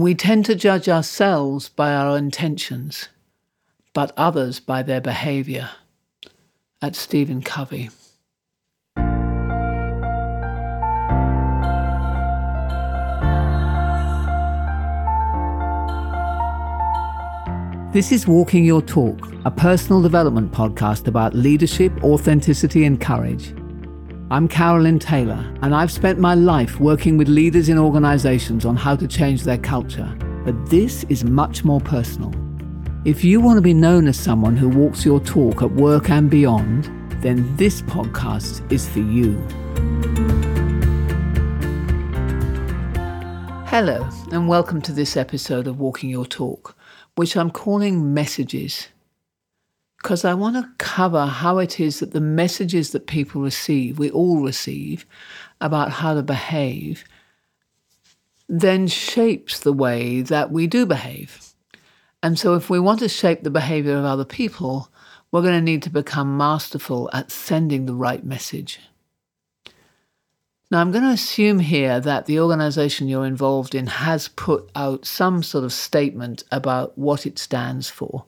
We tend to judge ourselves by our intentions, but others by their behavior. At Stephen Covey. This is Walking Your Talk, a personal development podcast about leadership, authenticity, and courage. I'm Carolyn Taylor, and I've spent my life working with leaders in organizations on how to change their culture. But this is much more personal. If you want to be known as someone who walks your talk at work and beyond, then this podcast is for you. Hello, and welcome to this episode of Walking Your Talk, which I'm calling Messages because I want to cover how it is that the messages that people receive, we all receive, about how to behave, then shapes the way that we do behave. And so, if we want to shape the behavior of other people, we're going to need to become masterful at sending the right message. Now, I'm going to assume here that the organization you're involved in has put out some sort of statement about what it stands for.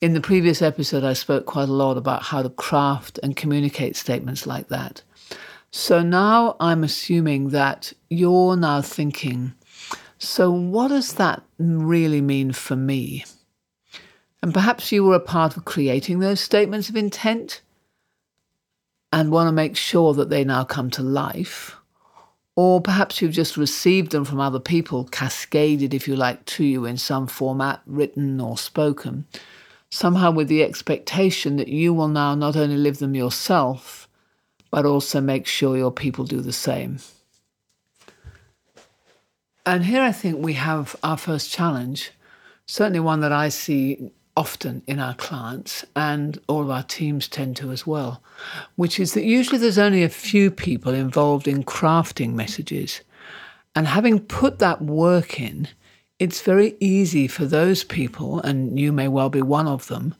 In the previous episode, I spoke quite a lot about how to craft and communicate statements like that. So now I'm assuming that you're now thinking, so what does that really mean for me? And perhaps you were a part of creating those statements of intent and want to make sure that they now come to life. Or perhaps you've just received them from other people, cascaded, if you like, to you in some format, written or spoken somehow with the expectation that you will now not only live them yourself, but also make sure your people do the same. And here I think we have our first challenge, certainly one that I see often in our clients and all of our teams tend to as well, which is that usually there's only a few people involved in crafting messages. And having put that work in, it's very easy for those people, and you may well be one of them,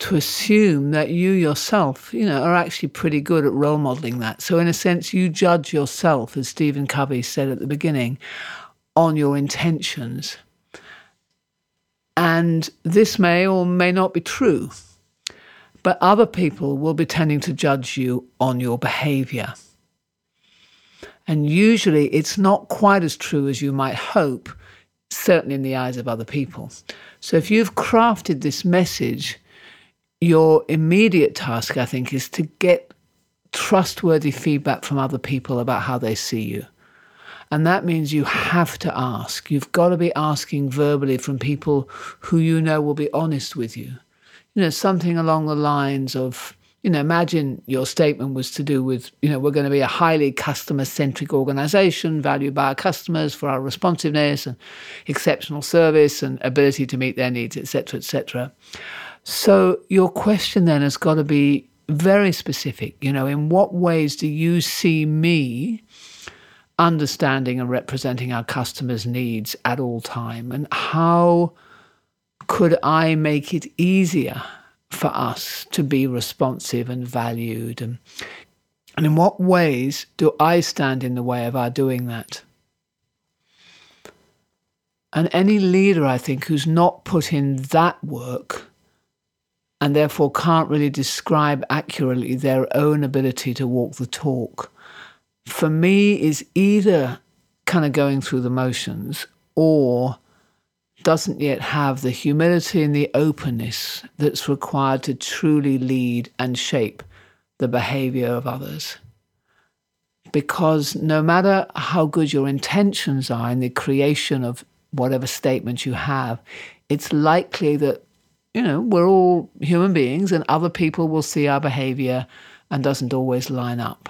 to assume that you yourself, you know, are actually pretty good at role modeling that. So in a sense, you judge yourself, as Stephen Covey said at the beginning, on your intentions. And this may or may not be true, but other people will be tending to judge you on your behavior. And usually it's not quite as true as you might hope certainly in the eyes of other people. So if you've crafted this message, your immediate task, I think, is to get trustworthy feedback from other people about how they see you. And that means you have to ask. You've got to be asking verbally from people who you know will be honest with you. You know, something along the lines of, you know, imagine your statement was to do with, you know, we're going to be a highly customer centric organization, valued by our customers for our responsiveness and exceptional service and ability to meet their needs, etc., etc. So your question then has got to be very specific. You know, in what ways do you see me understanding and representing our customers' needs at all time? And how could I make it easier for us to be responsive and valued? And, and in what ways do I stand in the way of our doing that? And any leader, I think, who's not put in that work and therefore can't really describe accurately their own ability to walk the talk, for me is either kind of going through the motions or doesn't yet have the humility and the openness that's required to truly lead and shape the behavior of others. Because no matter how good your intentions are in the creation of whatever statement you have, it's likely that, you know, we're all human beings and other people will see our behavior and doesn't always line up.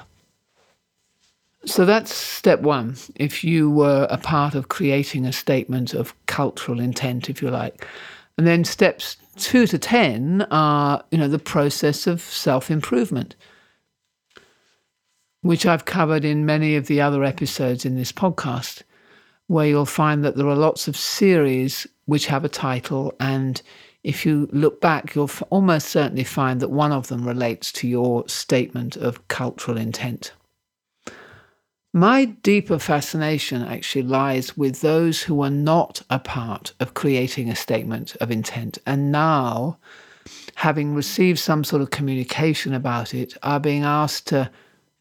So that's step one. If you were a part of creating a statement of cultural intent, if you like. And then steps two to 10 are, you know, the process of self improvement, which I've covered in many of the other episodes in this podcast, where you'll find that there are lots of series which have a title. And if you look back, you'll almost certainly find that one of them relates to your statement of cultural intent. My deeper fascination actually lies with those who are not a part of creating a statement of intent and now, having received some sort of communication about it, are being asked to,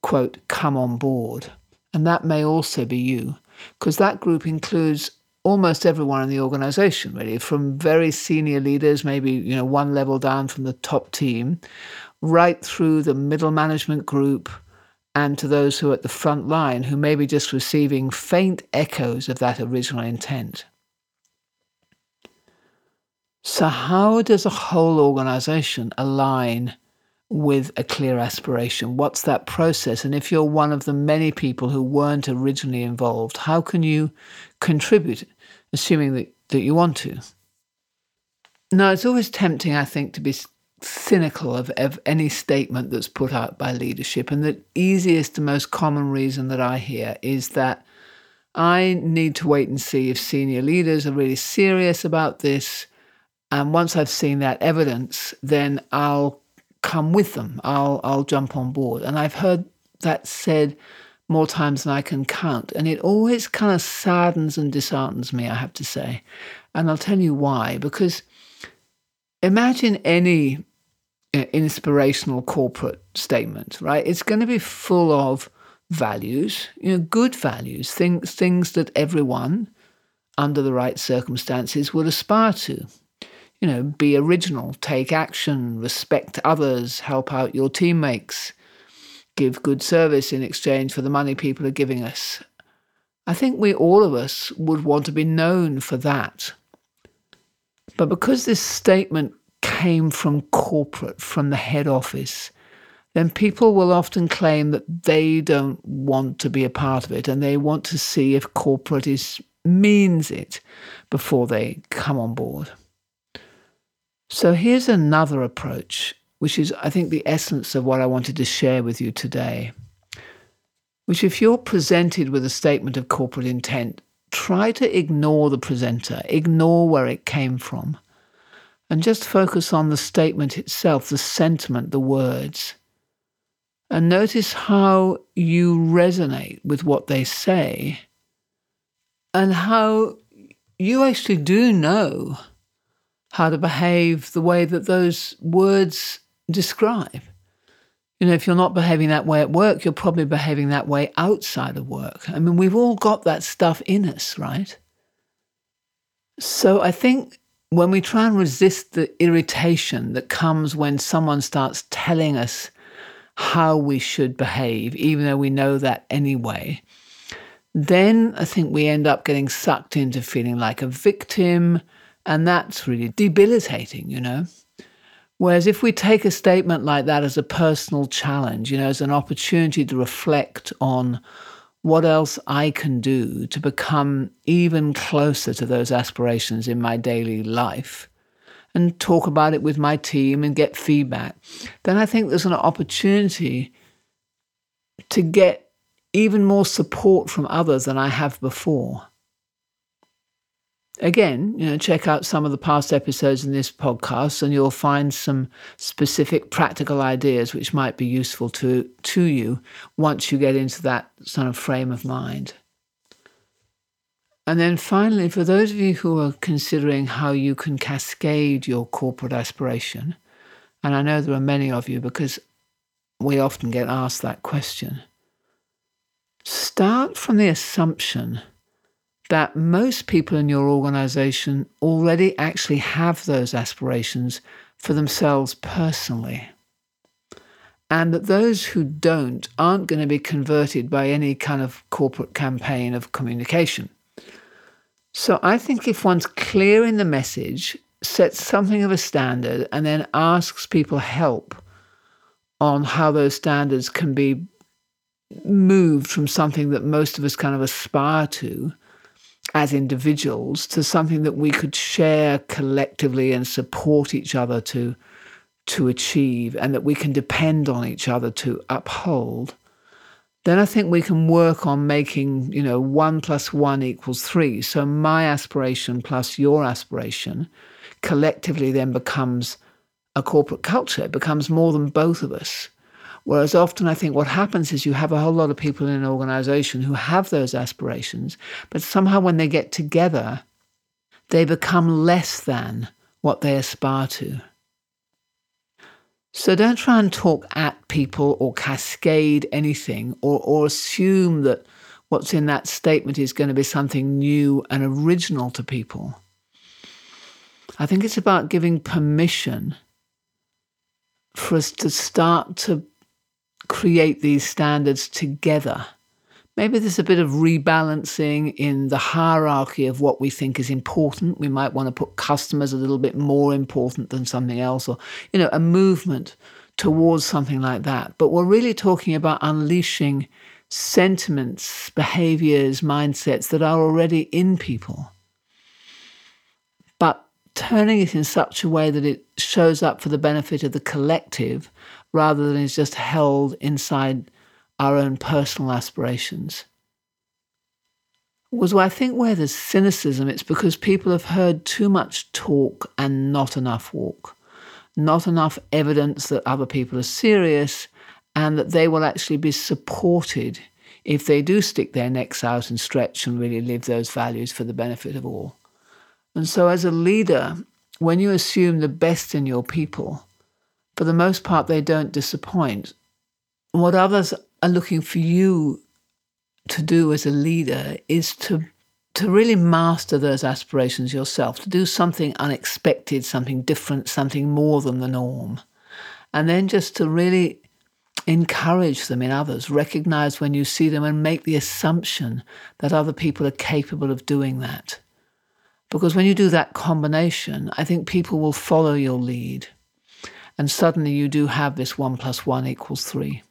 quote, come on board. And that may also be you, because that group includes almost everyone in the organization, really, from very senior leaders, maybe you know one level down from the top team, right through the middle management group and to those who are at the front line who may be just receiving faint echoes of that original intent. So, how does a whole organization align with a clear aspiration? What's that process? And if you're one of the many people who weren't originally involved, how can you contribute, assuming that, that you want to? Now, it's always tempting, I think, to be cynical of, of any statement that's put out by leadership. And the easiest and most common reason that I hear is that I need to wait and see if senior leaders are really serious about this. And once I've seen that evidence, then I'll come with them. I'll I'll jump on board. And I've heard that said more times than I can count. And it always kind of saddens and disheartens me, I have to say. And I'll tell you why. Because imagine any inspirational corporate statement, right? It's going to be full of values, you know, good values, things things that everyone under the right circumstances would aspire to. You know, be original, take action, respect others, help out your teammates, give good service in exchange for the money people are giving us. I think we all of us would want to be known for that. But because this statement came from corporate, from the head office, then people will often claim that they don't want to be a part of it and they want to see if corporate is means it before they come on board. So here's another approach, which is, I think, the essence of what I wanted to share with you today. Which, if you're presented with a statement of corporate intent, try to ignore the presenter, ignore where it came from, and just focus on the statement itself, the sentiment, the words. And notice how you resonate with what they say and how you actually do know how to behave the way that those words describe. You know, if you're not behaving that way at work, you're probably behaving that way outside of work. I mean, we've all got that stuff in us, right? So I think when we try and resist the irritation that comes when someone starts telling us how we should behave, even though we know that anyway, then I think we end up getting sucked into feeling like a victim, and that's really debilitating, you know. Whereas if we take a statement like that as a personal challenge, you know, as an opportunity to reflect on what else I can do to become even closer to those aspirations in my daily life and talk about it with my team and get feedback, then I think there's an opportunity to get even more support from others than I have before. Again, you know, check out some of the past episodes in this podcast and you'll find some specific practical ideas which might be useful to, to you once you get into that sort of frame of mind. And then finally, for those of you who are considering how you can cascade your corporate aspiration, and I know there are many of you because we often get asked that question, start from the assumption that most people in your organization already actually have those aspirations for themselves personally. And that those who don't aren't going to be converted by any kind of corporate campaign of communication. So I think if one's clear in the message, sets something of a standard, and then asks people help on how those standards can be moved from something that most of us kind of aspire to as individuals to something that we could share collectively and support each other to to achieve and that we can depend on each other to uphold then i think we can work on making you know 1 plus 1 equals 3 so my aspiration plus your aspiration collectively then becomes a corporate culture. It becomes more than both of us Whereas often I think what happens is you have a whole lot of people in an organization who have those aspirations, but somehow when they get together, they become less than what they aspire to. So don't try and talk at people or cascade anything or, or assume that what's in that statement is going to be something new and original to people. I think it's about giving permission for us to start to create these standards together. Maybe there's a bit of rebalancing in the hierarchy of what we think is important. We might want to put customers a little bit more important than something else, or, you know, a movement towards something like that. But we're really talking about unleashing sentiments, behaviors, mindsets that are already in people. But turning it in such a way that it shows up for the benefit of the collective rather than is just held inside our own personal aspirations. Was I think where there's cynicism, it's because people have heard too much talk and not enough walk, not enough evidence that other people are serious and that they will actually be supported if they do stick their necks out and stretch and really live those values for the benefit of all. And so, as a leader, when you assume the best in your people, for the most part, they don't disappoint. What others are looking for you to do as a leader is to to really master those aspirations yourself, to do something unexpected, something different, something more than the norm. And then just to really encourage them in others, recognize when you see them and make the assumption that other people are capable of doing that. Because when you do that combination, I think people will follow your lead. And suddenly you do have this one plus one equals three.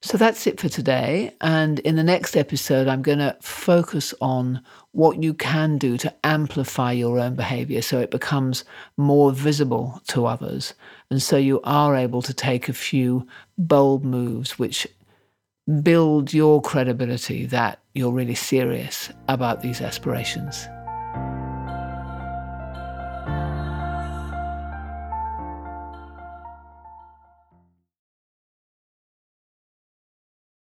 So that's it for today. And in the next episode, I'm going to focus on what you can do to amplify your own behavior so it becomes more visible to others. And so you are able to take a few bold moves which build your credibility that you're really serious about these aspirations.